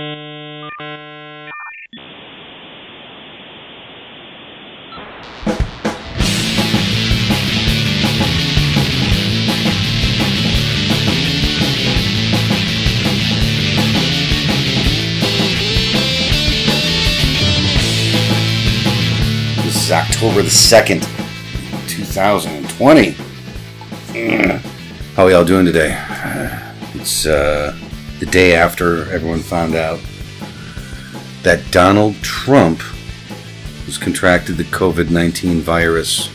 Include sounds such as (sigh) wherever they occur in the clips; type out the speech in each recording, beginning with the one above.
This is October the 2nd, 2020. Mm. (clears throat) How y'all doing today? (sighs) It's uh, the day after everyone found out that Donald Trump has contracted the COVID 19 virus.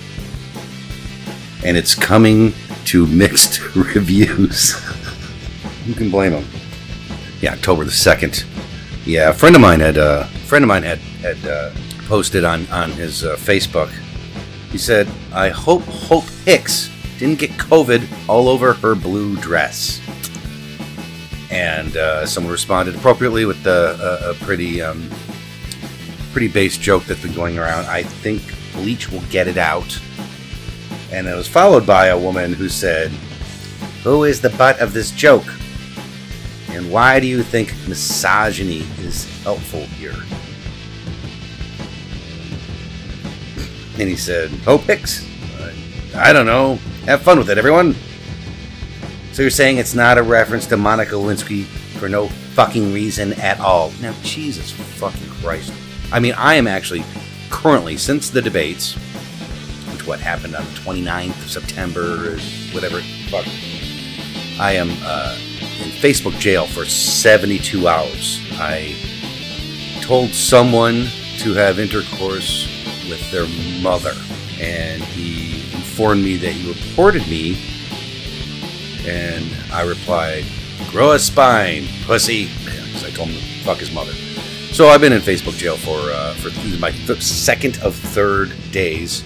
And it's coming to mixed (laughs) reviews. Who can blame him? Yeah, October the 2nd. Yeah, a friend of mine had uh, a friend of mine had had uh, posted on on his uh, Facebook. He said, "I hope Hope Hicks didn't get COVID all over her blue dress." And uh, someone responded appropriately with a, a, a pretty um, pretty base joke that's been going around. I think bleach will get it out. And it was followed by a woman who said, "Who is the butt of this joke?" And why do you think misogyny is helpful here? And he said, Hicks. Uh, I don't know. Have fun with it, everyone. So you're saying it's not a reference to Monica Lewinsky for no fucking reason at all? Now, Jesus fucking Christ. I mean, I am actually currently, since the debates, which what happened on the 29th of September, or whatever, fuck, I am uh, in Facebook jail for 72 hours. I told someone to have intercourse with their mother, and he informed me that he reported me, and I replied, "Grow a spine, pussy," because I told him to fuck his mother. So I've been in Facebook jail for uh, for my th- second of third days.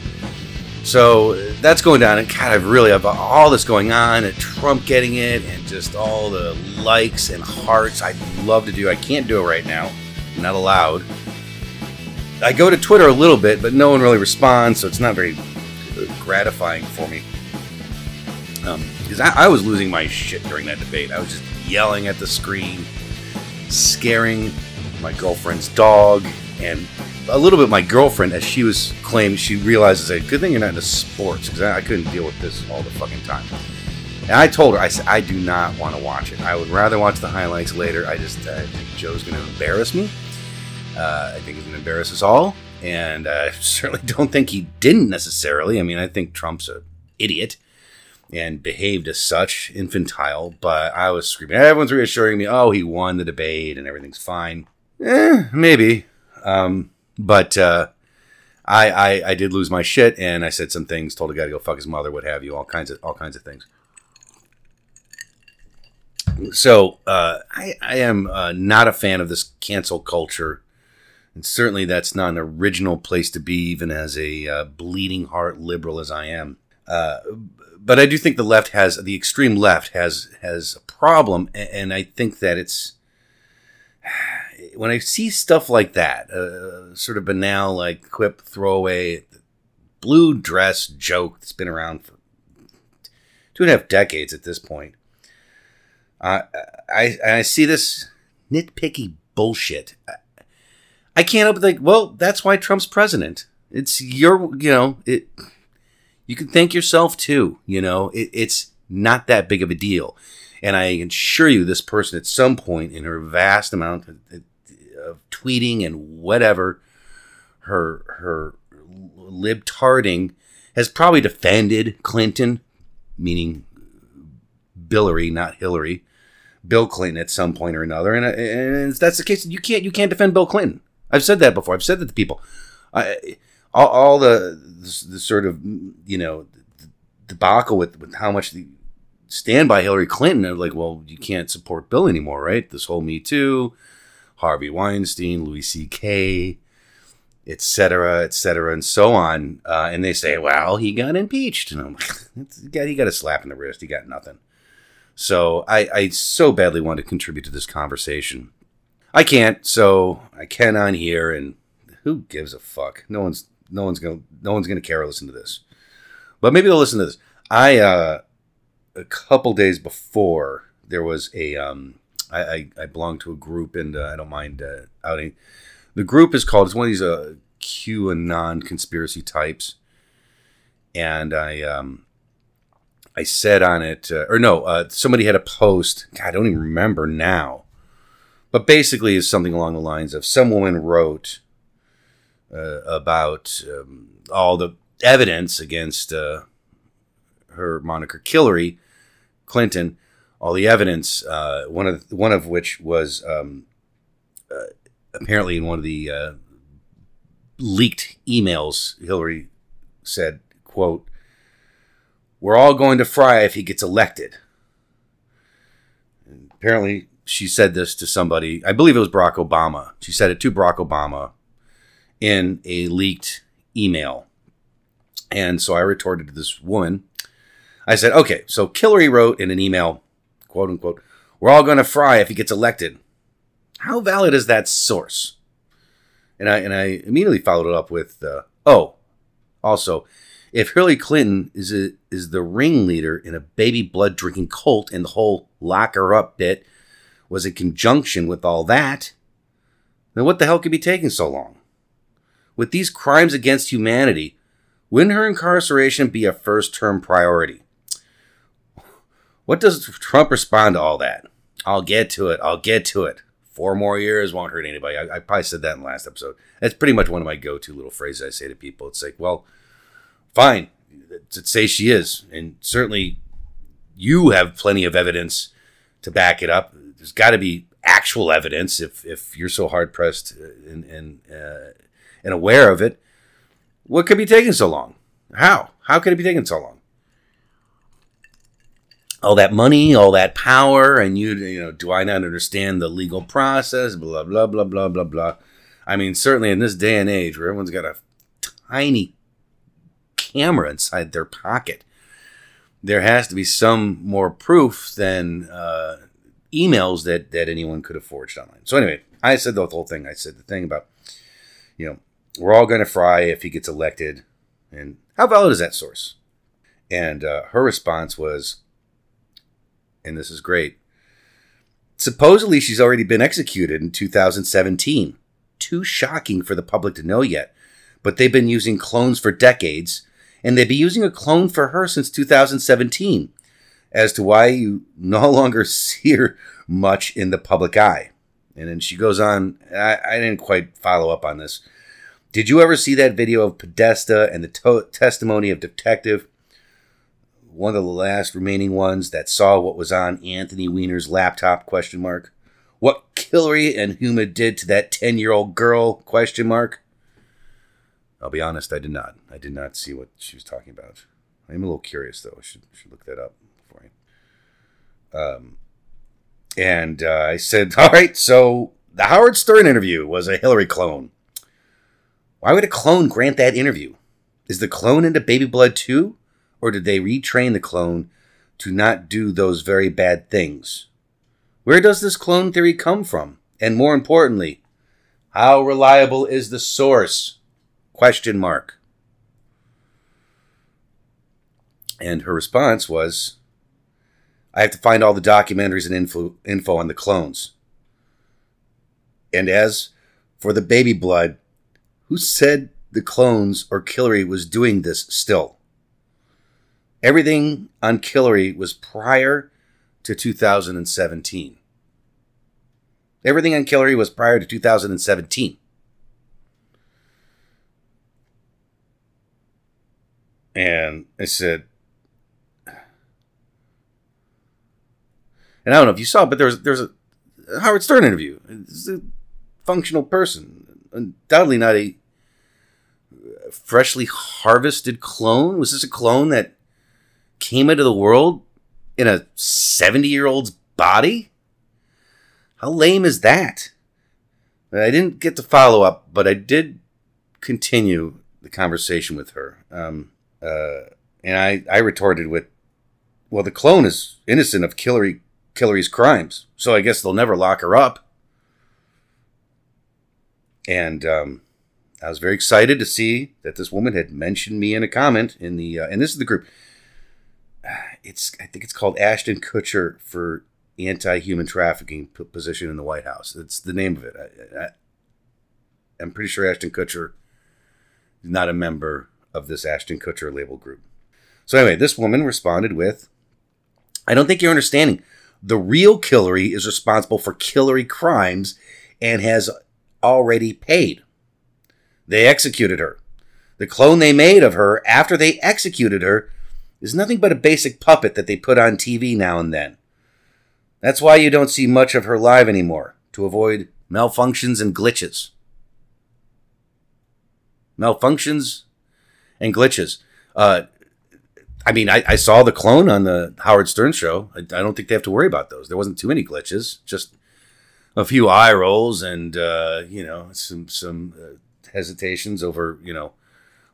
So that's going down, and God, I've really have all this going on, and Trump getting it, and just all the likes and hearts. I'd love to do. I can't do it right now. I'm not allowed. I go to Twitter a little bit, but no one really responds, so it's not very gratifying for me. Because I, I was losing my shit during that debate. I was just yelling at the screen, scaring my girlfriend's dog, and a little bit my girlfriend, as she was claiming, she realizes a good thing you're not into sports because I, I couldn't deal with this all the fucking time. And I told her, I said, I do not want to watch it. I would rather watch the highlights later. I just think Joe's going to embarrass me. Uh, I think he's going to embarrass us all. And I (laughs) certainly don't think he didn't necessarily. I mean, I think Trump's an idiot and behaved as such, infantile. But I was screaming. Everyone's reassuring me, oh, he won the debate and everything's fine. Eh, maybe. Um, but uh, I, I I did lose my shit, and I said some things. Told a guy to go fuck his mother, what have you, all kinds of all kinds of things. So uh, I I am uh, not a fan of this cancel culture, and certainly that's not an original place to be, even as a uh, bleeding heart liberal as I am. Uh, but I do think the left has the extreme left has has a problem, and I think that it's (sighs) when I see stuff like that, uh, sort of banal, like quip, throwaway, blue dress joke that's been around for two and a half decades at this point. Uh, I I see this nitpicky bullshit. I, I can't help but think, well, that's why Trump's president. It's your, you know, it. You can thank yourself too. You know, it, it's not that big of a deal. And I assure you, this person at some point in her vast amount of, of tweeting and whatever, her her libtarding has probably defended Clinton, meaning Billary, not Hillary, Bill Clinton at some point or another. And, and that's the case, you can't you can't defend Bill Clinton. I've said that before. I've said that to people. I, all, all the, the the sort of you know debacle with with how much the stand by Hillary Clinton are like, well, you can't support Bill anymore, right? This whole Me Too, Harvey Weinstein, Louis C.K., et cetera, et cetera, and so on. Uh, and they say, well, he got impeached. And I'm like, (laughs) he got, a slap in the wrist. He got nothing. So I, I so badly want to contribute to this conversation. I can't, so I can on here, and who gives a fuck? No one's no one's gonna no one's gonna care or listen to this. But maybe they'll listen to this. I uh a couple days before there was a um I, I, I belong to a group, and uh, I don't mind uh, outing. The group is called. It's one of these uh, QAnon conspiracy types, and I um, I said on it, uh, or no, uh, somebody had a post. God, I don't even remember now, but basically, is something along the lines of some woman wrote uh, about um, all the evidence against uh, her moniker Hillary Clinton, all the evidence. Uh, one of one of which was um, uh, apparently in one of the uh, leaked emails. Hillary said, "quote We're all going to fry if he gets elected." And apparently, she said this to somebody. I believe it was Barack Obama. She said it to Barack Obama in a leaked email. And so I retorted to this woman. I said, okay, so Hillary wrote in an email, quote unquote, we're all going to fry if he gets elected. How valid is that source? And I, and I immediately followed it up with, uh, oh, also, if Hillary Clinton is a, is the ringleader in a baby blood drinking cult and the whole lock her up bit was in conjunction with all that, then what the hell could be taking so long? With these crimes against humanity, wouldn't her incarceration be a first term priority? What does Trump respond to all that? I'll get to it. I'll get to it. Four more years won't hurt anybody. I, I probably said that in the last episode. That's pretty much one of my go to little phrases I say to people. It's like, well, fine. Say she is. And certainly you have plenty of evidence to back it up. There's got to be actual evidence if, if you're so hard pressed and, and, uh, and aware of it. What could be taking so long? How? How could it be taking so long? All that money, all that power, and you, you know, do I not understand the legal process? Blah, blah, blah, blah, blah, blah. I mean, certainly in this day and age where everyone's got a tiny camera inside their pocket, there has to be some more proof than uh, emails that, that anyone could have forged online. So, anyway, I said the whole thing. I said the thing about, you know, we're all going to fry if he gets elected. And how valid is that source? And uh, her response was, and this is great. Supposedly, she's already been executed in 2017. Too shocking for the public to know yet. But they've been using clones for decades, and they've been using a clone for her since 2017. As to why you (laughs) no longer see her much in the public eye. And then she goes on, I, I didn't quite follow up on this. Did you ever see that video of Podesta and the to- testimony of Detective, one of the last remaining ones that saw what was on Anthony Weiner's laptop? Question mark. What Hillary and Huma did to that ten-year-old girl? Question mark. I'll be honest, I did not. I did not see what she was talking about. I'm a little curious though. I should should look that up for you. Um, and uh, I said, (laughs) all right, so the Howard Stern interview was a Hillary clone. Why would a clone grant that interview? Is the clone into baby blood too? Or did they retrain the clone to not do those very bad things? Where does this clone theory come from? And more importantly, how reliable is the source? Question mark. And her response was, I have to find all the documentaries and info, info on the clones. And as for the baby blood, who said the clones or Hillary was doing this still? Everything on Hillary was prior to 2017. Everything on Hillary was prior to 2017. And I said, and I don't know if you saw, but there there's there's a Howard Stern interview. It's a functional person, undoubtedly not a freshly harvested clone? Was this a clone that came into the world in a 70 year old's body? How lame is that? I didn't get to follow up, but I did continue the conversation with her. Um, uh, and I, I retorted with, well, the clone is innocent of Hillary, Hillary's crimes, so I guess they'll never lock her up. And um, I was very excited to see that this woman had mentioned me in a comment in the uh, and this is the group. It's I think it's called Ashton Kutcher for anti-human trafficking p- position in the White House. It's the name of it. I, I'm pretty sure Ashton Kutcher is not a member of this Ashton Kutcher label group. So anyway, this woman responded with, "I don't think you're understanding. The real Killary is responsible for Killary crimes and has already paid. They executed her. The clone they made of her after they executed her is nothing but a basic puppet that they put on TV now and then. That's why you don't see much of her live anymore, to avoid malfunctions and glitches. Malfunctions and glitches. Uh, I mean, I, I, saw the clone on the Howard Stern show. I, I, don't think they have to worry about those. There wasn't too many glitches, just a few eye rolls and uh, you know some some uh, hesitations over you know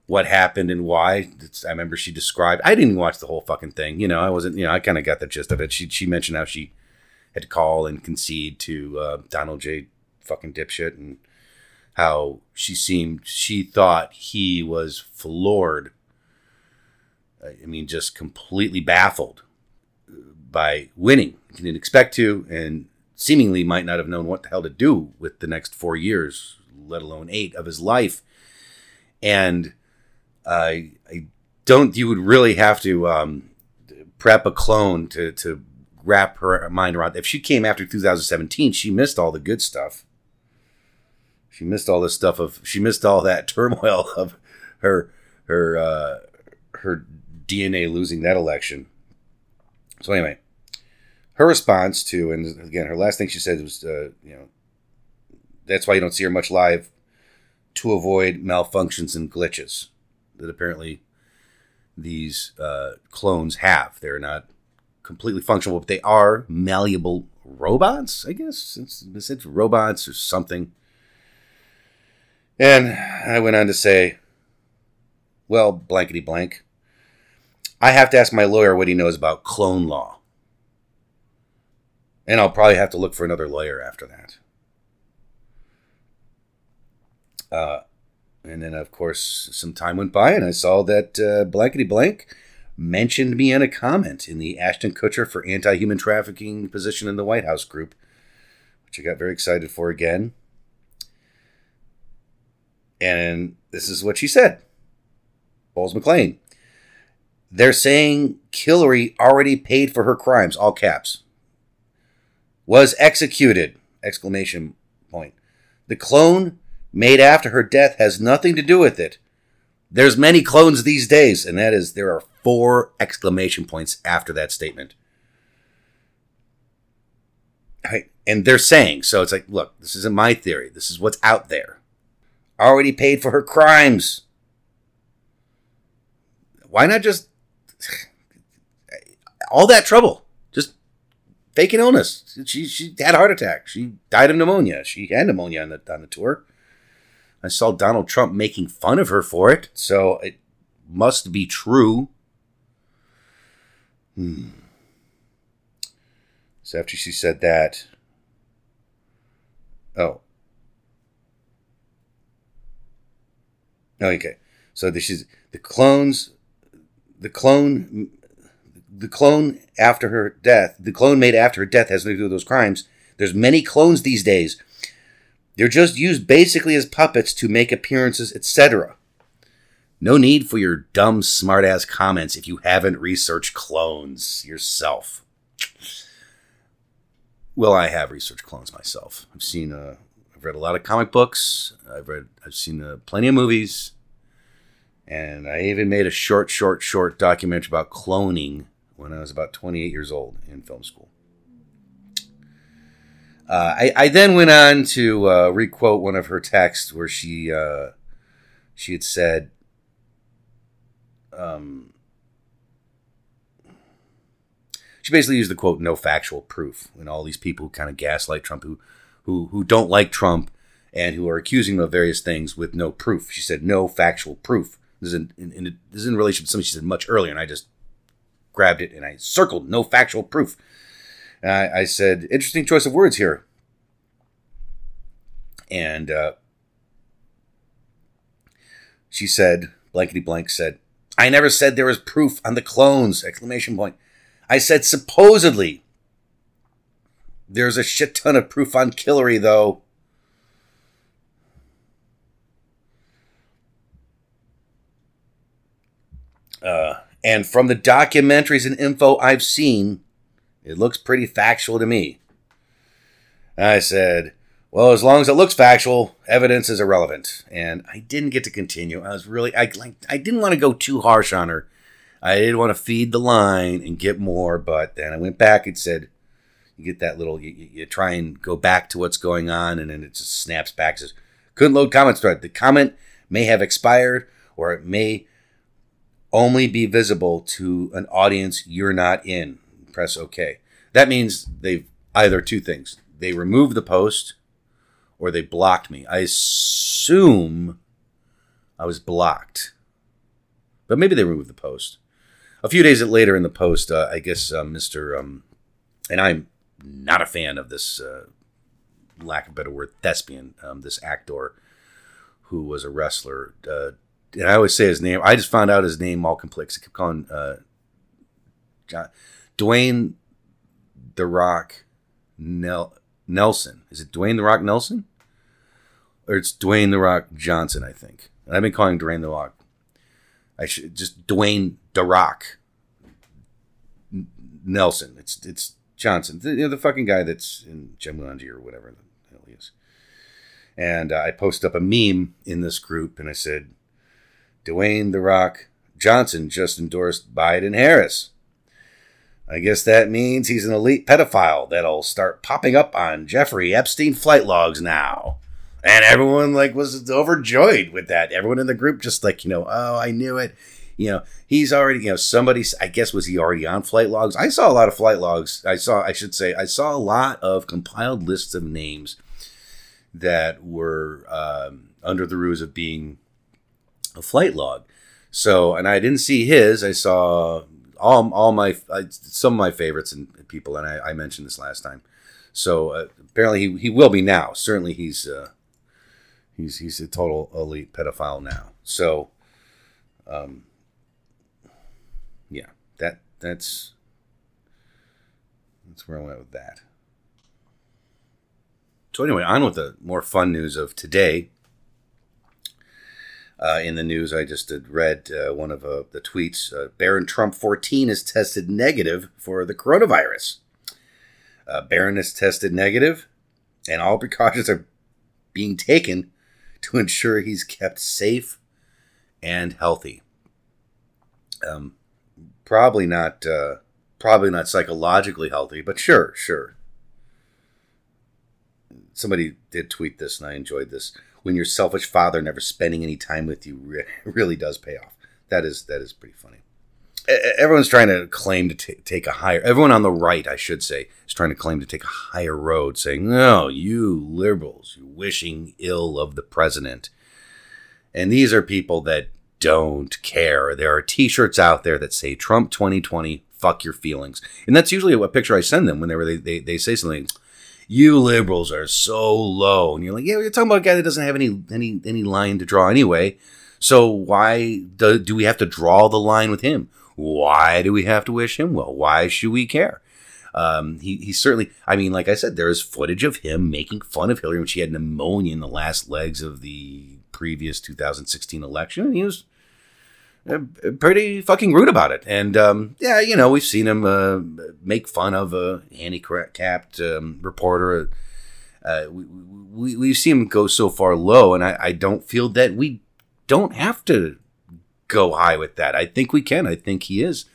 what happened and why. It's, I remember she described. I didn't watch the whole fucking thing. You know, I wasn't. You know, I kind of got the gist of it. She she mentioned how she had to call and concede to uh, Donald J. fucking dipshit and how she seemed. She thought he was floored. I mean, just completely baffled by winning. He didn't expect to, and seemingly might not have known what the hell to do with the next four years, let alone eight of his life. And I, I don't. You would really have to um, prep a clone to to wrap her mind around. If she came after 2017, she missed all the good stuff. She missed all this stuff of. She missed all that (laughs) turmoil of her her uh, her DNA losing that election. So anyway, her response to, and again, her last thing she said was, uh, you know, that's why you don't see her much live to avoid malfunctions and glitches that apparently these uh, clones have. They're not completely functional, but they are malleable robots, I guess. It's, it's robots or something. And I went on to say, well, blankety blank. I have to ask my lawyer what he knows about clone law. And I'll probably have to look for another lawyer after that. Uh, and then, of course, some time went by, and I saw that uh, Blankety Blank mentioned me in a comment in the Ashton Kutcher for anti human trafficking position in the White House group, which I got very excited for again. And this is what she said Bowles McLean. They're saying Hillary already paid for her crimes, all caps. Was executed! Exclamation point. The clone made after her death has nothing to do with it. There's many clones these days, and that is there are four exclamation points after that statement. Right. And they're saying, so it's like, look, this isn't my theory. This is what's out there. Already paid for her crimes. Why not just (sighs) all that trouble? An illness. She she had a heart attack. She died of pneumonia. She had pneumonia on the on the tour. I saw Donald Trump making fun of her for it, so it must be true. Hmm. So after she said that, oh, oh okay. So this is the clones, the clone, the clone after her death, the clone made after her death has nothing to do with those crimes. There's many clones these days they're just used basically as puppets to make appearances, etc. No need for your dumb smartass comments if you haven't researched clones yourself. Well, I have researched clones myself. I've seen, uh, I've read a lot of comic books. I've read, I've seen uh, plenty of movies, and I even made a short, short, short documentary about cloning when I was about 28 years old in film school. Uh, I, I, then went on to uh, requote one of her texts where she uh, she had said, um, she basically used the quote "no factual proof," and all these people who kind of gaslight Trump, who who who don't like Trump and who are accusing him of various things with no proof. She said no factual proof. This is in, in, in this is in relation to something she said much earlier, and I just grabbed it and I circled no factual proof. I, I, said, interesting choice of words here. And uh, she said, blankety blank said, I never said there was proof on the clones! Exclamation point. I said supposedly. There's a shit ton of proof on Killary, though. Uh, and from the documentaries and info I've seen, it looks pretty factual to me. I said, well, as long as it looks factual, evidence is irrelevant. And I didn't get to continue. I was really, I like, I didn't want to go too harsh on her. I didn't want to feed the line and get more, but then I went back and said, you get that little, you, you try and go back to what's going on, and then it just snaps back. Says, couldn't load comments thread. The comment may have expired, or it may only be visible to an audience you're not in. Press OK. That means they've either two things. They removed the post or they blocked me. I assume I was blocked. But maybe they removed the post. A few days later in the post, uh, I guess uh, Mr. Um, and I'm not a fan of this, uh, lack of better word, thespian, um, this actor who was a wrestler, uh, and I always say his name. I just found out his name all complex. I kept calling uh, John, Dwayne the Rock Nel, Nelson. Is it Dwayne the Rock Nelson? Or it's Dwayne the Rock Johnson, I think. I've been calling Dwayne the Rock. I should just Dwayne the Rock Nelson. It's it's Johnson, the, you know, the fucking guy that's in Jumanji or whatever the hell he is. And uh, I posted up a meme in this group, and I said, Dwayne The Rock Johnson just endorsed Biden Harris. I guess that means he's an elite pedophile that'll start popping up on Jeffrey Epstein flight logs now. And everyone like was overjoyed with that. Everyone in the group just like, you know, oh, I knew it. You know, he's already, you know, somebody, I guess, was he already on flight logs? I saw a lot of flight logs. I saw, I should say, I saw a lot of compiled lists of names that were um, under the ruse of being a flight log. So, and I didn't see his. I saw all all my some of my favorites and people, and I, I mentioned this last time. So uh, apparently he, he will be now. Certainly he's uh, he's he's a total elite pedophile now. So, um, yeah, that that's that's where I went with that. So anyway, on with the more fun news of today. Uh, in the news, I just read uh, one of uh, the tweets. Uh, Barron Trump 14 is tested negative for the coronavirus. Uh, Barron is tested negative, and all precautions are being taken to ensure he's kept safe and healthy. Um, probably not, uh, probably not psychologically healthy, but sure, sure. Somebody did tweet this, and I enjoyed this when your selfish father never spending any time with you re- (laughs) really does pay off. That is that is pretty funny. Everyone's trying to claim to t- take a higher. Everyone on the right, I should say, is trying to claim to take a higher road, saying, "No, you liberals, you're wishing ill of the president." And these are people that don't care. There are T-shirts out there that say "Trump 2020." Fuck your feelings, and that's usually a picture I send them whenever they, they, they say something you liberals are so low. And you're like, yeah, you're talking about a guy that doesn't have any any any line to draw anyway. So why do, do we have to draw the line with him? Why do we have to wish him well? Why should we care? Um, he, he certainly, I mean, like I said, there is footage of him making fun of Hillary when she had pneumonia in the last legs of the previous 2016 election. And he was pretty fucking rude about it. And um, yeah, you know, we've seen him uh, make fun of a handicapped um, reporter. Uh, we, we, we've seen him go so far low, and I, I don't feel that we don't have to go high with that. I think we can. I think he is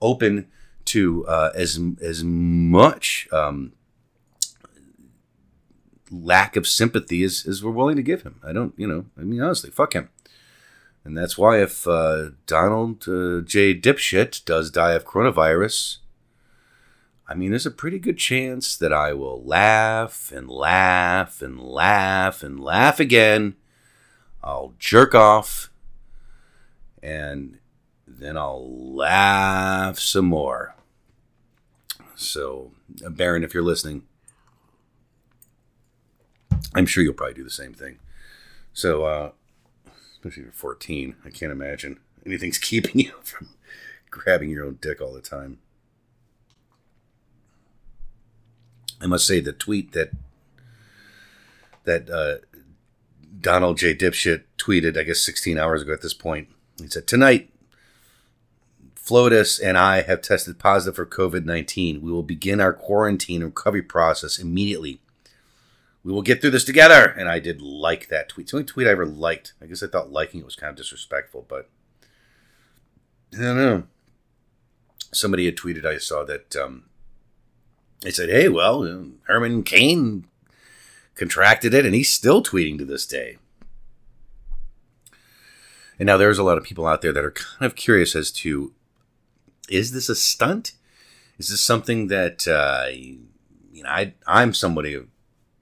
open to uh, as as much um, lack of sympathy as, as we're willing to give him. I don't, you know, I mean, honestly, fuck him. And that's why if uh, Donald uh, J. Dipshit does die of coronavirus, I mean, there's a pretty good chance that I will laugh and laugh and laugh and laugh again. I'll jerk off and then I'll laugh some more. So, uh, Barron, if you're listening, I'm sure you'll probably do the same thing. So, uh, especially if you're 14. I can't imagine anything's (laughs) keeping you from grabbing your own dick all the time. I must say the tweet that that uh, Donald J. Dipshit tweeted, I guess 16 hours ago at this point. He said, Tonight, Flotus and I have tested positive for COVID 19. We will begin our quarantine recovery process immediately. We will get through this together. And I did like that tweet. It's the only tweet I ever liked. I guess I thought liking it was kind of disrespectful, but I don't know. Somebody had tweeted, I saw that um, they said, hey, well, Herman Cain contracted it and he's still tweeting to this day. And now there's a lot of people out there that are kind of curious as to is this a stunt? Is this something that uh, you know? I I'm somebody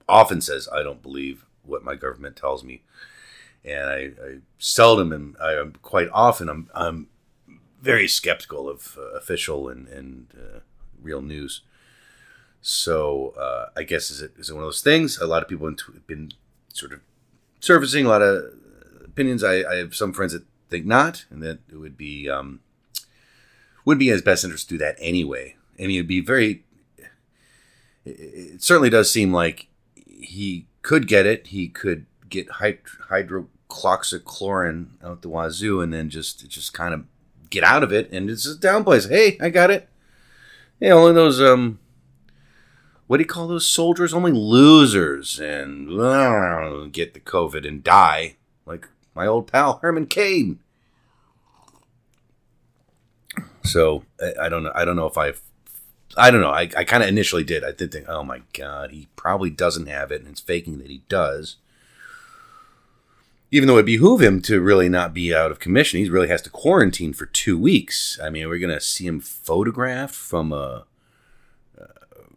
often says I don't believe what my government tells me, and I, I seldom and I am quite often I'm I'm very skeptical of uh, official and and uh, real news. So uh, I guess is it is it one of those things? A lot of people have been sort of surfacing a lot of opinions. I, I have some friends that think not, and that it would be um, would be in his best interest to do that anyway. I mean, it'd be very. It certainly does seem like he could get it. He could get hydroxychloroquine out the wazoo, and then just just kind of get out of it, and it's just downplays. Hey, I got it. Hey, only those um, what do you call those soldiers? Only losers and (laughs) get the COVID and die, like my old pal Herman Cain. So I, I don't know. I don't know if I've. I don't know. I, I kind of initially did. I did think, oh my god, he probably doesn't have it, and it's faking that he does. Even though it behoove him to really not be out of commission, he really has to quarantine for two weeks. I mean, we're gonna see him photographed from a uh,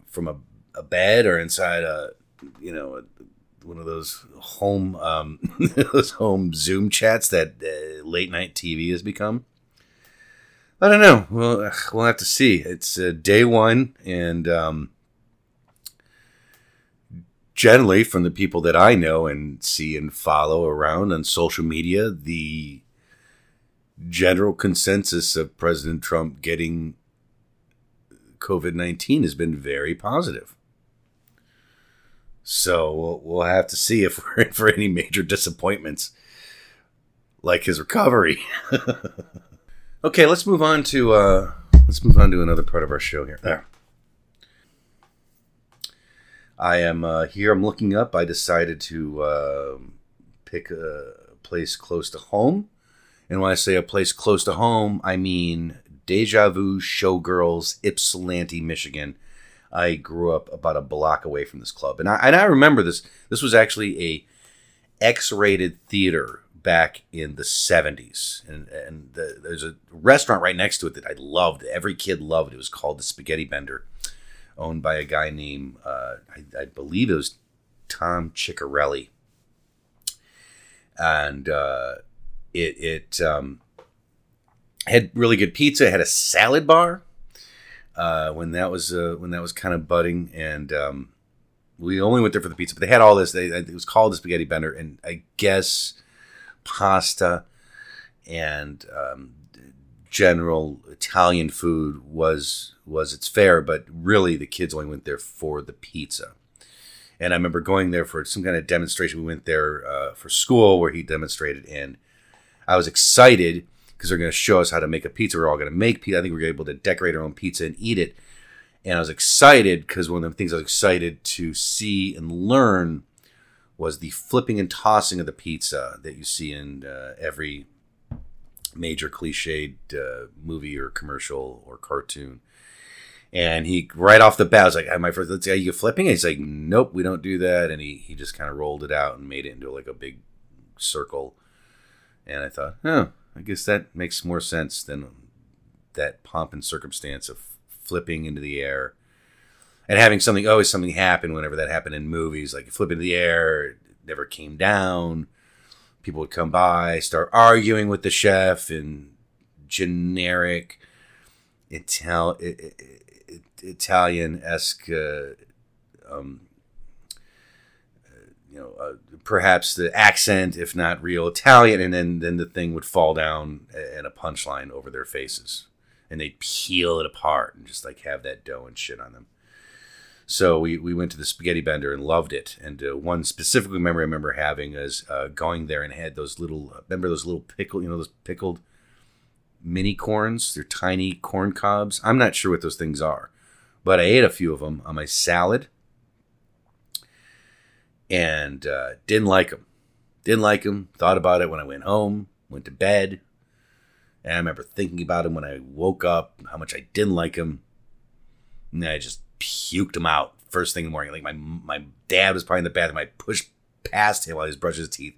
from a, a bed or inside a you know a, one of those home um, (laughs) those home Zoom chats that uh, late night TV has become. I don't know. Well, we'll have to see. It's uh, day one, and um, generally, from the people that I know and see and follow around on social media, the general consensus of President Trump getting COVID 19 has been very positive. So we'll, we'll have to see if we're in for any major disappointments, like his recovery. (laughs) Okay, let's move on to uh, let's move on to another part of our show here. There. I am uh, here. I'm looking up. I decided to uh, pick a place close to home, and when I say a place close to home, I mean Deja Vu Showgirls, Ypsilanti, Michigan. I grew up about a block away from this club, and I and I remember this. This was actually a X-rated theater back in the 70s. And, and the, there's a restaurant right next to it that I loved. Every kid loved. It was called the Spaghetti Bender, owned by a guy named, uh, I, I, believe it was Tom Ciccarelli. And uh, it, it um, had really good pizza. It had a salad bar uh, when that was uh, when that was kind of budding. And um, we only went there for the pizza, but they had all this. They, it was called the Spaghetti Bender. And I guess pasta and um, general Italian food was was its fare, but really the kids only went there for the pizza. And I remember going there for some kind of demonstration. We went there uh, for school where he demonstrated, and I was excited because they're going to show us how to make a pizza. We're all going to make pizza. I think we are able to decorate our own pizza and eat it. And I was excited because one of the things I was excited to see and learn was the flipping and tossing of the pizza that you see in uh, every major cliched uh, movie or commercial or cartoon. And he right off the bat was like, "My first, let's are you flipping?" And he's like, "Nope, we don't do that." And he he just kind of rolled it out and made it into like a big circle. And I thought, oh, I guess that makes more sense than that pomp and circumstance of flipping into the air and having something always something happen whenever that happened in movies like flip into the air it never came down. People would come by start arguing with the chef and generic Ital- italian-esque uh, um, you know uh, perhaps the accent if not real italian and then then the thing would fall down and a punchline over their faces. And they'd peel it apart and just like have that dough and shit on them So we, we went to the spaghetti bender and loved it. And uh, one specific memory I remember having is uh, going there and had those little remember those little pickle you know those pickled mini corns. They're tiny corn cobs. I'm not sure what those things are, but I ate a few of them on my salad and uh, didn't like them. Didn't like them. Thought about it when I went home. Went to bed. And I remember thinking about them when I woke up. How much I didn't like them. And I just puked them out first thing in the morning. Like my my dad was probably in the bathroom. I pushed past him while he was brushing his teeth,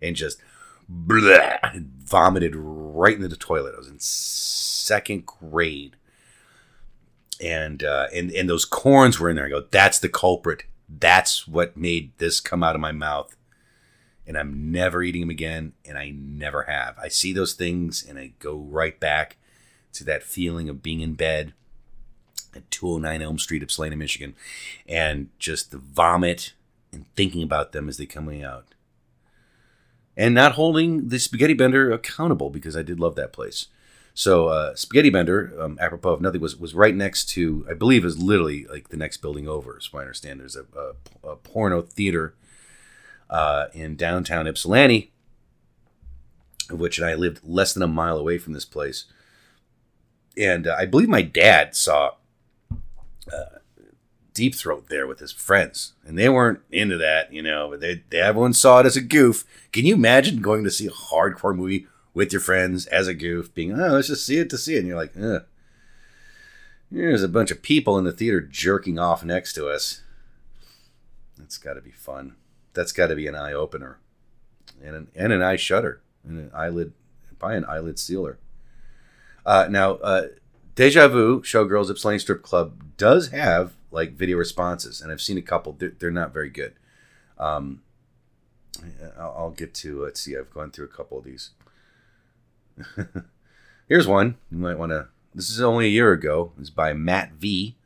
and just blah, vomited right into the toilet. I was in second grade, and uh, and and those corns were in there. I go, that's the culprit. That's what made this come out of my mouth. And I'm never eating them again, and I never have. I see those things, and I go right back to that feeling of being in bed at 209 Elm Street, Ypsilanti, Michigan, and just the vomit and thinking about them as they coming out and not holding the spaghetti bender accountable because I did love that place. So uh, spaghetti bender, um, apropos of nothing, was was right next to I believe is literally like the next building over. As I understand, there's a, a, a porno theater uh, in downtown Ypsilanti, of which I lived less than a mile away from this place, and uh, I believe my dad saw uh, Deep Throat there with his friends, and they weren't into that, you know. But they, they everyone saw it as a goof. Can you imagine going to see a hardcore movie with your friends as a goof, being oh let's just see it to see it, and you're like, Ugh. there's a bunch of people in the theater jerking off next to us. That's got to be fun. That's got to be an eye opener, and an and an eye shutter, and an eyelid, by an eyelid sealer. Uh, now, uh, Deja Vu Showgirls Ypsilanti Strip Club does have like video responses, and I've seen a couple. They're, they're not very good. Um, I'll, I'll, get to let's see. I've gone through a couple of these. (laughs) Here's one you might want to. This is only a year ago. It's by Matt V.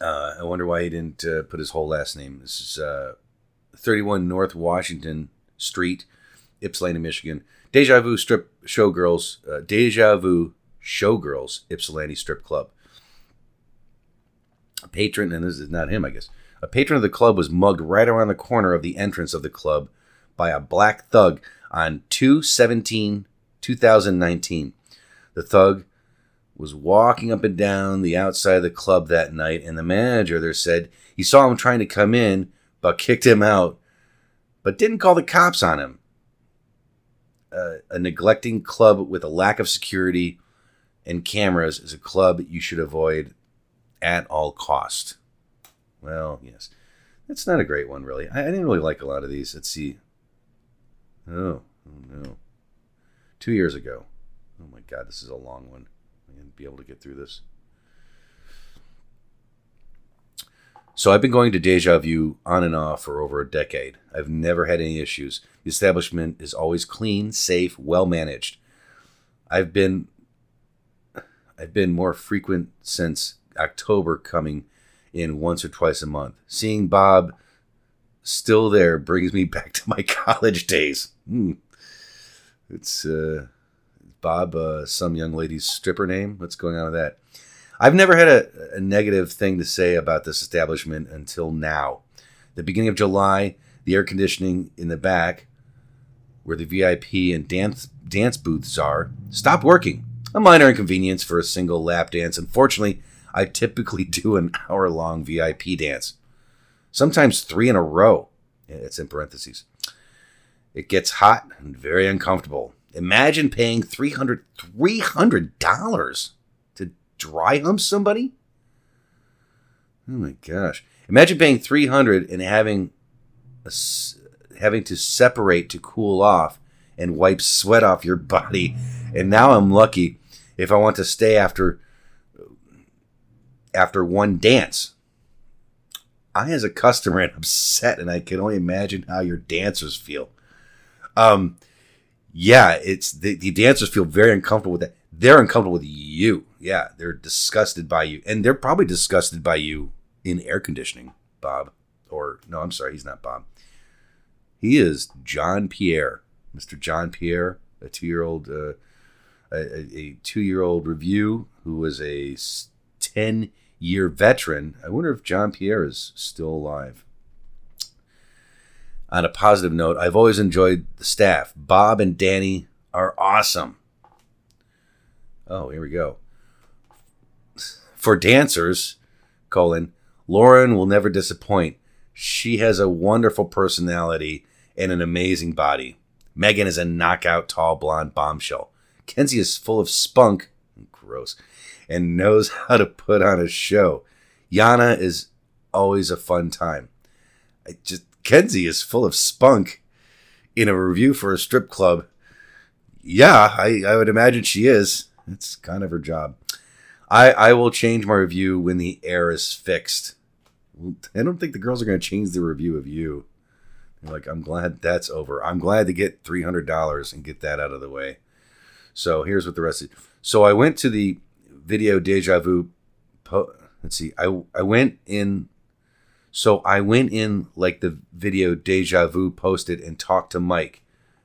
Uh, I wonder why he didn't uh, put his whole last name. This is uh, 31 North Washington Street, Ypsilanti, Michigan. Deja Vu Strip Showgirls. Uh, Deja Vu Showgirls Ypsilanti Strip Club. A patron, and this is not him, I guess. A patron of the club was mugged right around the corner of the entrance of the club by a black thug on 2 17 2019. The thug was walking up and down the outside of the club that night, and the manager there said he saw him trying to come in, but kicked him out, but didn't call the cops on him. Uh, a neglecting club with a lack of security and cameras is a club you should avoid at all cost. Well, yes. That's not a great one, really. I, I didn't really like a lot of these. Let's see. Oh, oh no. Two years ago. Oh my god, this is a long one. I'm going to be able to get through this. So I've been going to Deja Vu on and off for over a decade. I've never had any issues. The establishment is always clean, safe, well managed. I've been I've been more frequent since October coming in once or twice a month. Seeing Bob still there brings me (laughs) back to my college days. Hmm. It's uh, Bob, uh, some young lady's stripper name. What's going on with that? I've never had a, a negative thing to say about this establishment until now. The beginning of July, the air conditioning in the back, where the VIP and dance dance booths are, stopped working. A minor inconvenience for a single lap dance. Unfortunately, I typically (laughs) do an hour long VIP dance, sometimes three in a row. It's in parentheses. It gets hot and very uncomfortable. Imagine paying $300, $300 to dry hump somebody. Oh my gosh. Imagine paying 300 and having a, having to separate to cool off and wipe sweat off your body. And now I'm lucky if I want to stay after after one dance. I, as a customer, am upset, and I can only imagine how your dancers feel. Um, yeah, it's the, the dancers feel very uncomfortable with that. They're uncomfortable with you. Yeah, they're disgusted by you, and they're probably disgusted by you in air conditioning, Bob. Or no, I'm sorry, he's not Bob. He is John Pierre, Mr. John Pierre, a two-year-old, uh, a, a two-year-old review who was a ten year veteran. I wonder if John Pierre is still alive. On a positive note, I've always enjoyed the staff. Bob and Danny are awesome. Oh, here we go. For dancers, colon, Lauren will never disappoint. She has a wonderful personality and an amazing body. Megan is a knockout, tall, blonde bombshell. Kenzie is full of spunk, gross, and knows how to put on a show. Yana is always a fun time. I just Kenzie is full of spunk in a review for a strip club. Yeah, I, I would imagine she is. It's kind of her job. I, I will change my review when the air is fixed. I don't think the girls are going to change the review of you. Like, I'm glad that's over. I'm glad to get $300 and get that out of the way. So here's what the rest is. So I went to the video deja vu. Po- Let's see. I, I went in so I went in like the video Deja Vu posted and talked to Mike.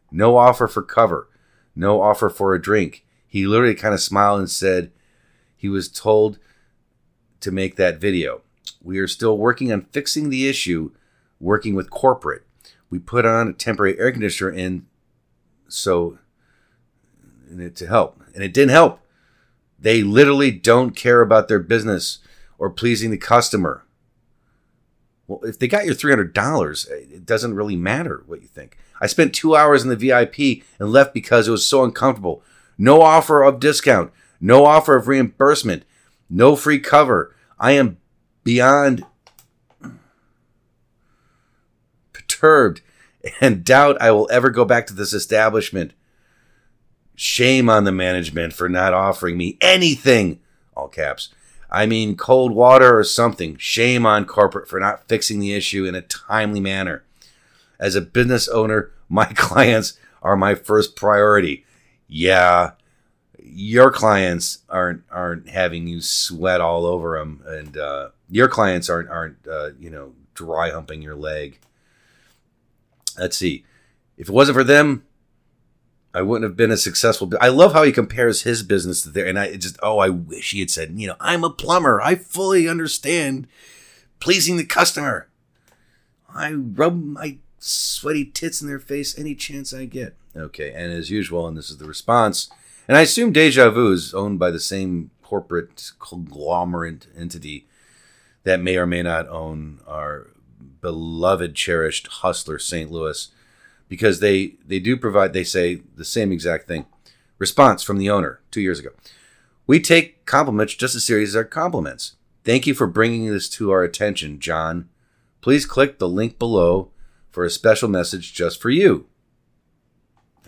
No offer for cover, no offer for a drink. He literally kind of smiled and said he was told to make that video. We are still working on fixing the issue, working with corporate. We put on a temporary air conditioner in so to help, and it didn't help. They literally don't care about their business or pleasing the customer. Well, if they got your $300, it doesn't really matter what you think. I spent two hours in the VIP and left because it was so uncomfortable. No offer of discount, no offer of reimbursement, no free cover. I am beyond perturbed and doubt I will ever go back to this establishment. Shame on the management for not offering me anything, all caps, I mean, cold water or something. Shame on corporate for not fixing the issue in a timely manner. As a business owner, (laughs) my clients are my first priority. Yeah, your clients aren't aren't having you sweat all over them, and uh, your clients aren't aren't uh, you know dry humping your leg. Let's see. If it wasn't for them, I wouldn't have been as successful. I love how he compares his business to there, and I just oh, I wish he had said, you know, I'm a plumber. I fully understand pleasing the customer. I rub my sweaty tits in their face any chance I get. Okay, and as usual, and this is the response, and I assume Deja Vu is owned by the same corporate conglomerate entity that may or may not own our beloved, cherished hustler, St. Louis because they they do provide they say the same exact thing. Response from the owner 2 years ago. We take compliments just as serious as our compliments. Thank you for bringing this to our attention, John. Please click the link below for a special message just for you.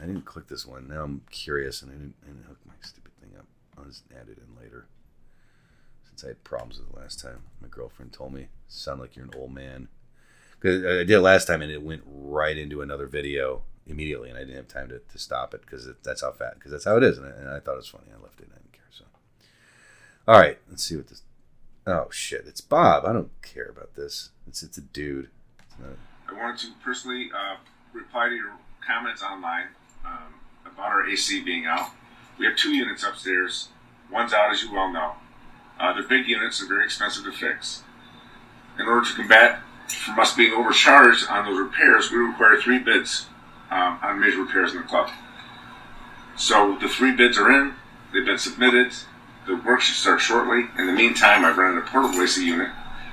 I didn't click this one. Now I'm curious and I didn't, I didn't hook my stupid thing up. I'll just add it in later. Since I had problems with it last time. My girlfriend told me, sound like you're an old man. Cause I did it last time and it went right into another video immediately, and I didn't have time to, to stop it because that's how fat because that's how it is, and I, and I, thought it was funny. I left it. I didn't care. So, all right, let's see what this. Oh shit! It's Bob. I don't care about this. It's it's a dude. It's I wanted to personally uh, reply to your comments online um, about our AC being out. We have two units upstairs. One's out, as you well know. Uh, they're big units are very expensive to fix. In order to combat from us being overcharged on those repairs, we require three bids um, on major repairs in the club. So the three bids are in, they've been submitted, the work should start shortly. In the meantime, I've rented a portable AC unit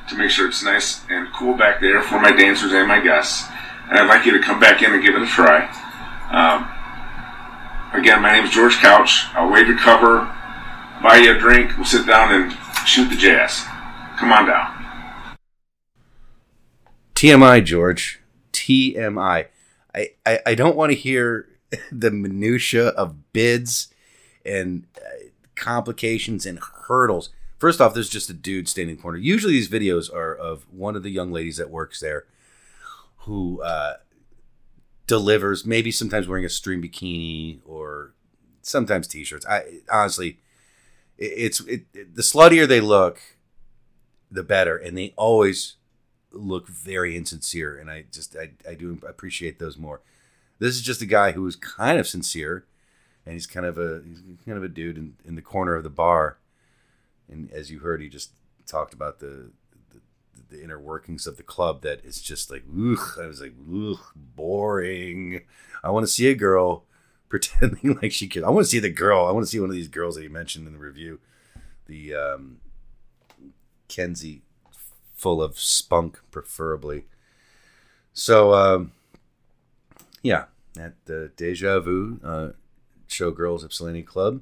to make sure it's nice and cool back there for my dancers and my guests. And I'd like you to come back in and give it a try. Um, again, my name is George Couch. I'll wave your cover, buy you a drink, we'll sit down and shoot the jazz. Come on down. TMI, George. TMI. I, I, I don't want to hear (laughs) the minutia of bids and uh, complications and hurdles. First off, there's just a dude standing corner. Usually, these videos are of one of the young ladies that works there who uh, delivers, maybe sometimes wearing a stream bikini or sometimes t-shirts. I honestly, it, it's it, it, the sluttier they look, the better, and they always look very insincere, and I just I, I do appreciate those more. This is just a guy who is kind of sincere, and he's kind of a he's kind of a dude in, in the corner of the bar, and as you heard, he just talked about the, the the inner workings of the club that it's just like ugh. I was like ugh, boring. I want to see a girl (laughs) pretending like she could. I want to see the girl. I want to see one of these girls that you mentioned in the review. The um, Kenzie, full of spunk, preferably. So, um, yeah, at the Deja Vu uh, Showgirls Ypsilanti Club.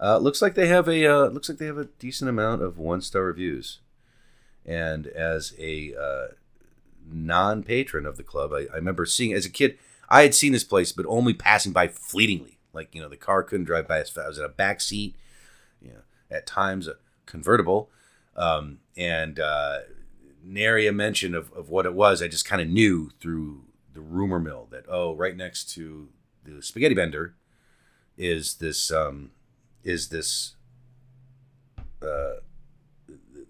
Uh, looks like they have a uh, looks like they have a decent amount of one star reviews, and as a uh, non patron of the club, I, I remember seeing as a kid. I had seen this place, but only passing by fleetingly. Like you know, the car couldn't drive by as fast. I was in a back seat, you know, at times a convertible, um, and uh, nary a mention of, of what it was. I just kind of knew through the rumor mill that oh, right next to the spaghetti bender is this um, is this uh,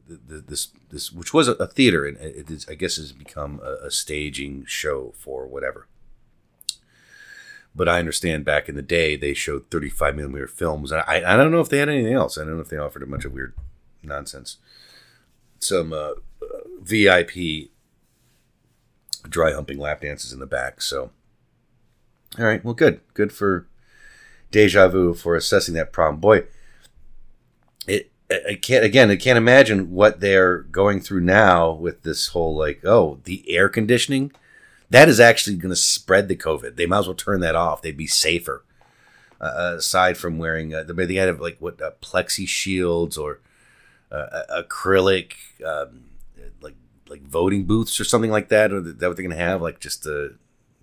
the, the, this this which was a, theater and it is, I guess has become a, a staging show for whatever. But I understand back in the day they showed 35 millimeter films. I, I don't know if they had anything else. I don't know if they offered a bunch of weird nonsense. Some uh, VIP dry humping lap dances in the back. So, all right, well, good, good for Deja Vu for assessing that problem. Boy, it I can't again. I can't imagine what they're going through now with this whole like, oh, the air conditioning. That is actually going to spread the COVID. They might as well turn that off. They'd be safer. Uh, aside from wearing, uh, they had like what uh, plexi shields or uh, acrylic um, like like voting booths or something like that, or that what they're gonna have? Like just uh,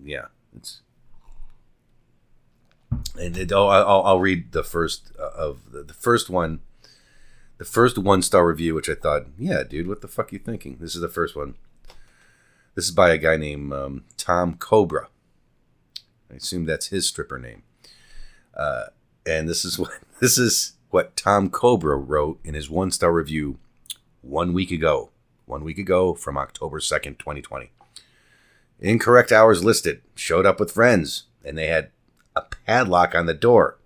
yeah, it's. And it, oh, I'll, I'll read the first uh, of the, the first one, the first one star review, which I thought, yeah, dude, what the fuck you thinking? This is the first one. This is by a guy named um, Tom Cobra. I assume that's his stripper name. Uh, and this is (laughs) what this is what Tom Cobra wrote in his one star review one week ago. One week ago from October 2nd, 2020. Incorrect hours listed. Showed up with friends, and they had a padlock on the door.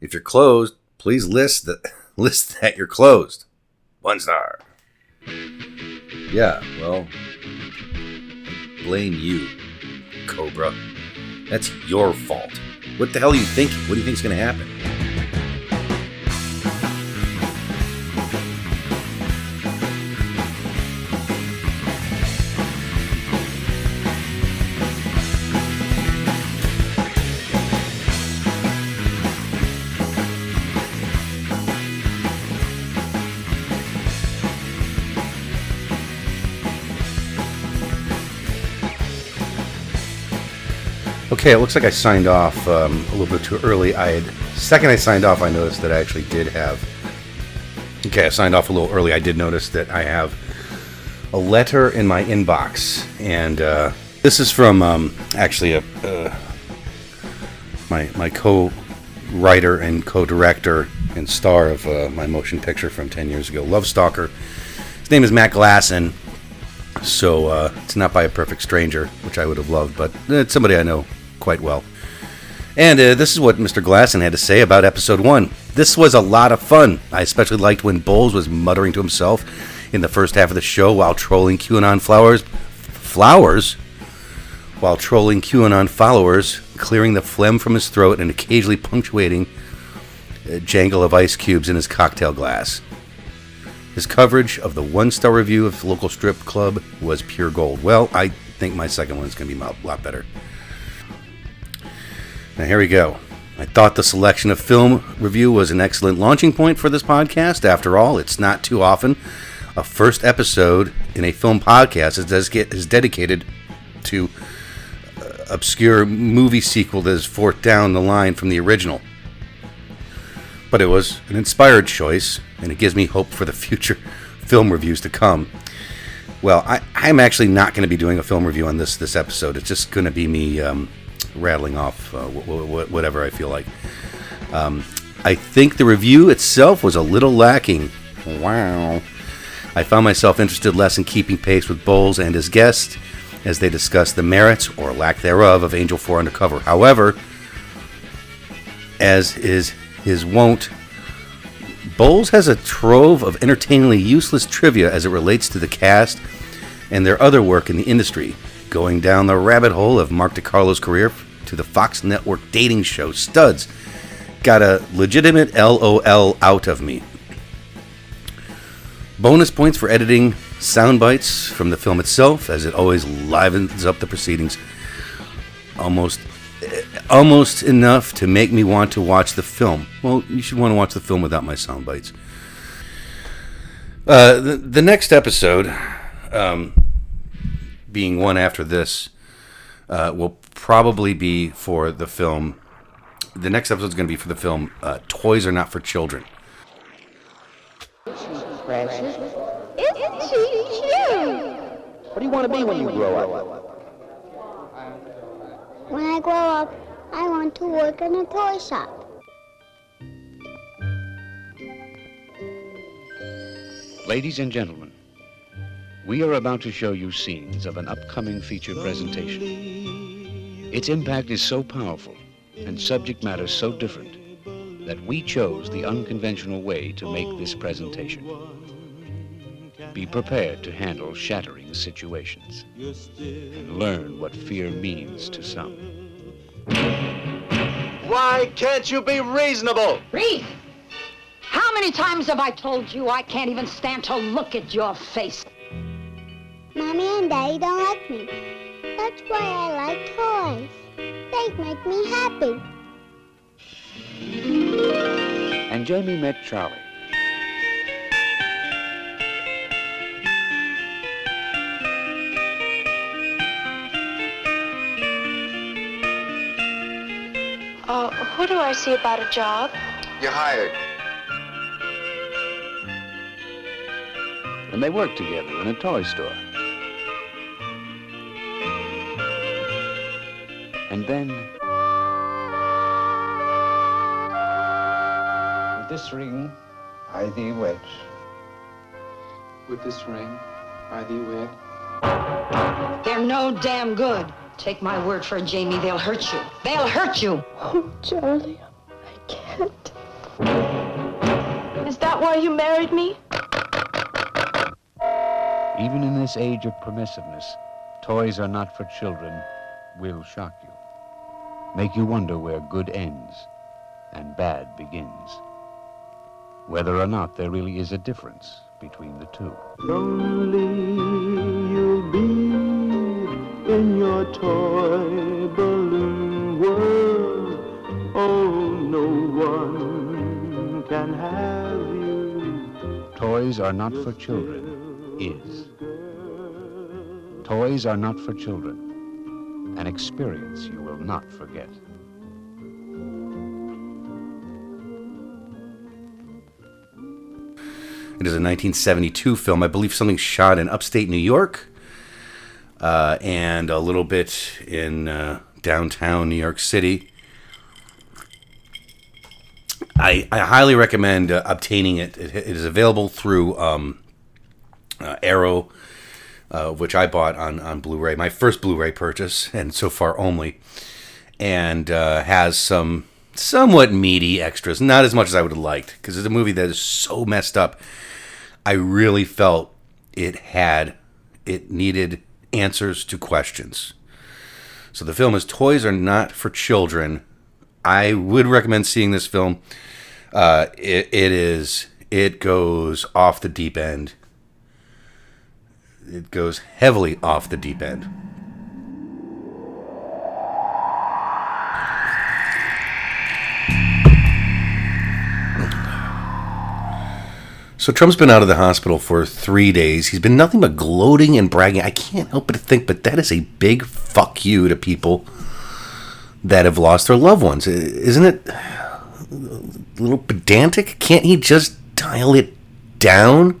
If you're closed, please list that (laughs) list that you're closed. One star. Yeah, well, blame you, Cobra. That's your fault. What the hell are you thinking? What do you think's going to happen? Okay, it looks like I signed off um, a little bit too early. I had second I signed off, I noticed that I actually did have. Okay, I signed off a little early. I did notice that I have a letter in my inbox, and uh, this is from um, actually a uh, my my co-writer and co-director and star of uh, my motion picture from ten years ago, Love Stalker. His name is Matt Glasson. So uh, it's not by a perfect stranger, which I would have loved, but it's somebody I know quite well. And uh, this is what Mr. Glasson had to say about episode one. This was a lot of fun. I especially liked when Bowles was muttering to himself in the first half of the show while trolling QAnon flowers. Flowers? While trolling QAnon followers, clearing the phlegm from his throat and occasionally punctuating a jangle of ice cubes in his cocktail glass. His coverage of the one star review of the local strip club was pure gold. Well, I think my second one is going to be a lot better. Now, here we go. I thought the selection of film review was an excellent launching point for this podcast. After all, it's not too often a first episode in a film podcast is dedicated to uh, obscure movie sequel that is fourth down the line from the original. But it was an inspired choice, and it gives me hope for the future (laughs) film reviews to come. Well, I, am actually not going to be doing a film review on this this episode. It's just going to be me um, rattling off uh, w- w- whatever I feel like. Um, I think the review itself was a little lacking. Wow. I found myself interested less in keeping pace with Bowles and his guest as they discussed the merits or lack thereof of Angel 4 Undercover. However, as is his wont, Bowles has a trove of entertainingly useless trivia as it relates to the cast and their other work in the industry, going down the rabbit hole of Mark DeCarlo's career to the Fox Network dating show Studs. Got a legitimate LOL out of me. Bonus points for editing sound bites from the film itself, as it always livens up the proceedings. Almost, almost enough to make me want to watch the film. Well, you should want to watch the film without my sound bites. Uh, the, the next episode, um, being one after this, uh, will probably be for the film. The next episode is going to be for the film uh, "Toys Are Not for Children." Precious? Isn't she cute? What do you want to be when you grow up? When I grow up, I want to work in a toy shop. Ladies and gentlemen, we are about to show you scenes of an upcoming feature presentation. Its impact is so powerful and subject matter so different that we chose the unconventional way to make this presentation. Be prepared to handle shattering situations and learn what fear means to some. Why can't you be reasonable? Reed, how many times have I told you I can't even stand to look at your face? Mommy and Daddy don't like me. That's why I like toys. They make me happy. And Jamie met Charlie. Uh, who do I see about a job? You're hired. And they worked together in a toy store. And then With this ring, I thee wed. With this ring, I thee wed. They're no damn good. Take my word for it, Jamie, they'll hurt you. They'll hurt you. Oh, Charlie, I can't. Is that why you married me? Even in this age of permissiveness, toys are not for children will shock you. Make you wonder where good ends and bad begins. Whether or not there really is a difference between the two. Lonely you'll be in your toy balloon world. Oh, no one can have you. Toys are not for children is. Toys are not for children. An experience you will not forget. It is a 1972 film, I believe something shot in upstate New York uh, and a little bit in uh, downtown New York City. I, I highly recommend uh, obtaining it. it. It is available through um, uh, Arrow, uh, which I bought on, on Blu ray, my first Blu ray purchase, and so far only, and uh, has some somewhat meaty extras. Not as much as I would have liked, because it's a movie that is so messed up. I really felt it had, it needed answers to questions. So the film is Toys Are Not for Children. I would recommend seeing this film. Uh, it, it is, it goes off the deep end. It goes heavily off the deep end. So Trump's been out of the hospital for three days. He's been nothing but gloating and bragging. I can't help but think, but that is a big fuck you to people that have lost their loved ones. Isn't it a little pedantic? Can't he just dial it down?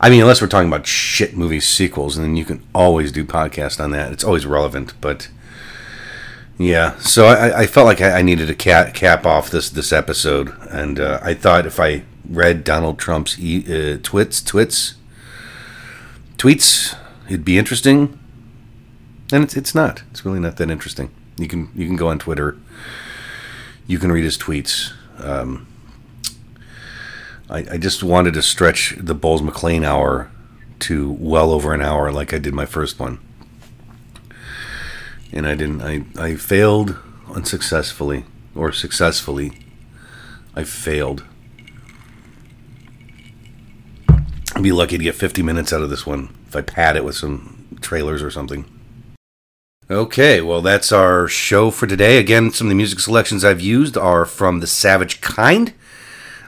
I mean, unless we're talking about shit movie sequels, and then you can always do podcast on that. It's always relevant, but yeah. So I, I felt like I, needed to cap, cap off this this episode, and uh, I thought if I read Donald Trump's e- uh, twits twits tweets, it'd be interesting. And it's it's not. It's really not that interesting. You can you can go on Twitter. You can read his tweets. Um, I, I just wanted to stretch the Bowles McLean hour to well over an hour, like I did my first one, and I didn't. I I failed unsuccessfully, or successfully. I failed. I'd be lucky to get 50 minutes out of this one if I pad it with some trailers or something. Okay, well, that's our show for today. Again, some of the music selections I've used are from The Savage Kind.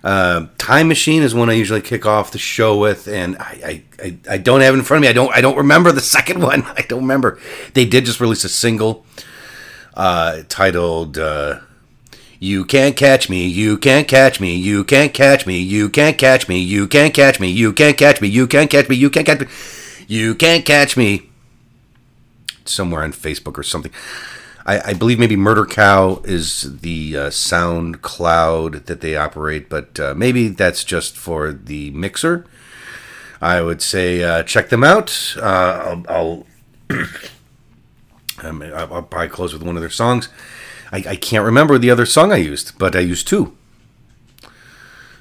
Uh, Time Machine is one I usually kick off the show with, and I, I, I, don't have it in front of me. I don't I don't remember the (laughs) second one. I don't remember. They did just release a single uh, titled uh, "You Can't Catch Me, You Can't Catch Me, You Can't Catch Me, You Can't Catch Me, You Can't Catch Me, You Can't Catch Me, You Can't Catch Me, You Can't Catch Me, You Can't Catch Me." Somewhere on Facebook or something. I, I believe maybe Murder Cow is the uh, sound cloud that they operate, but uh, maybe that's just for the mixer. I would say uh, check them out. Uh, I'll, I'll, (clears throat) I'll, I'll probably close with one of their songs. I, I can't remember the other song I used, but I used two.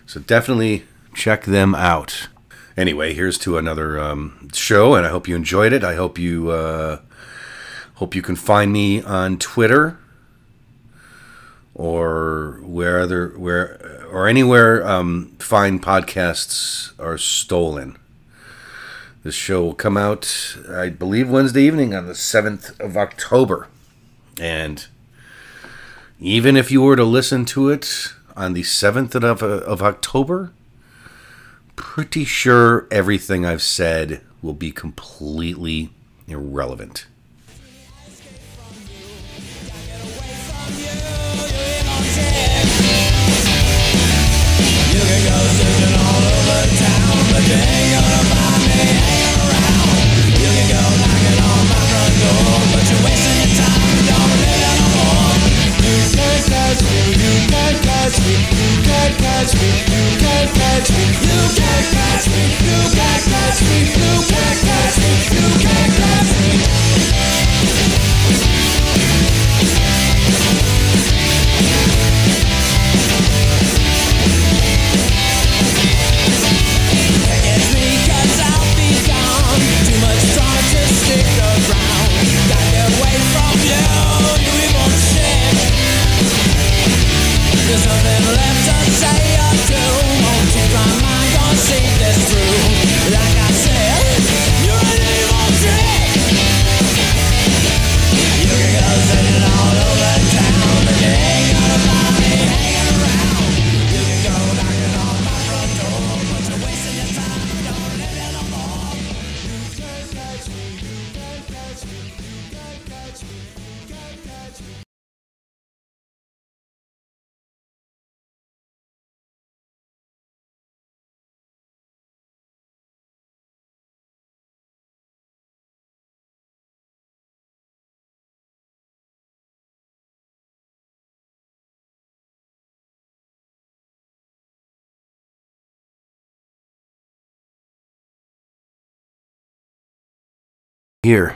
So definitely check them out. Anyway, here's to another um, show, and I hope you enjoyed it. I hope you uh, hope you can find me on Twitter or where other where or anywhere um, fine podcasts are stolen. This show will come out, I believe, Wednesday evening on the seventh of October, and even if you were to listen to it on the seventh of of October, pretty sure everything I've said will be completely irrelevant. Singing go singing all over town. The day Here,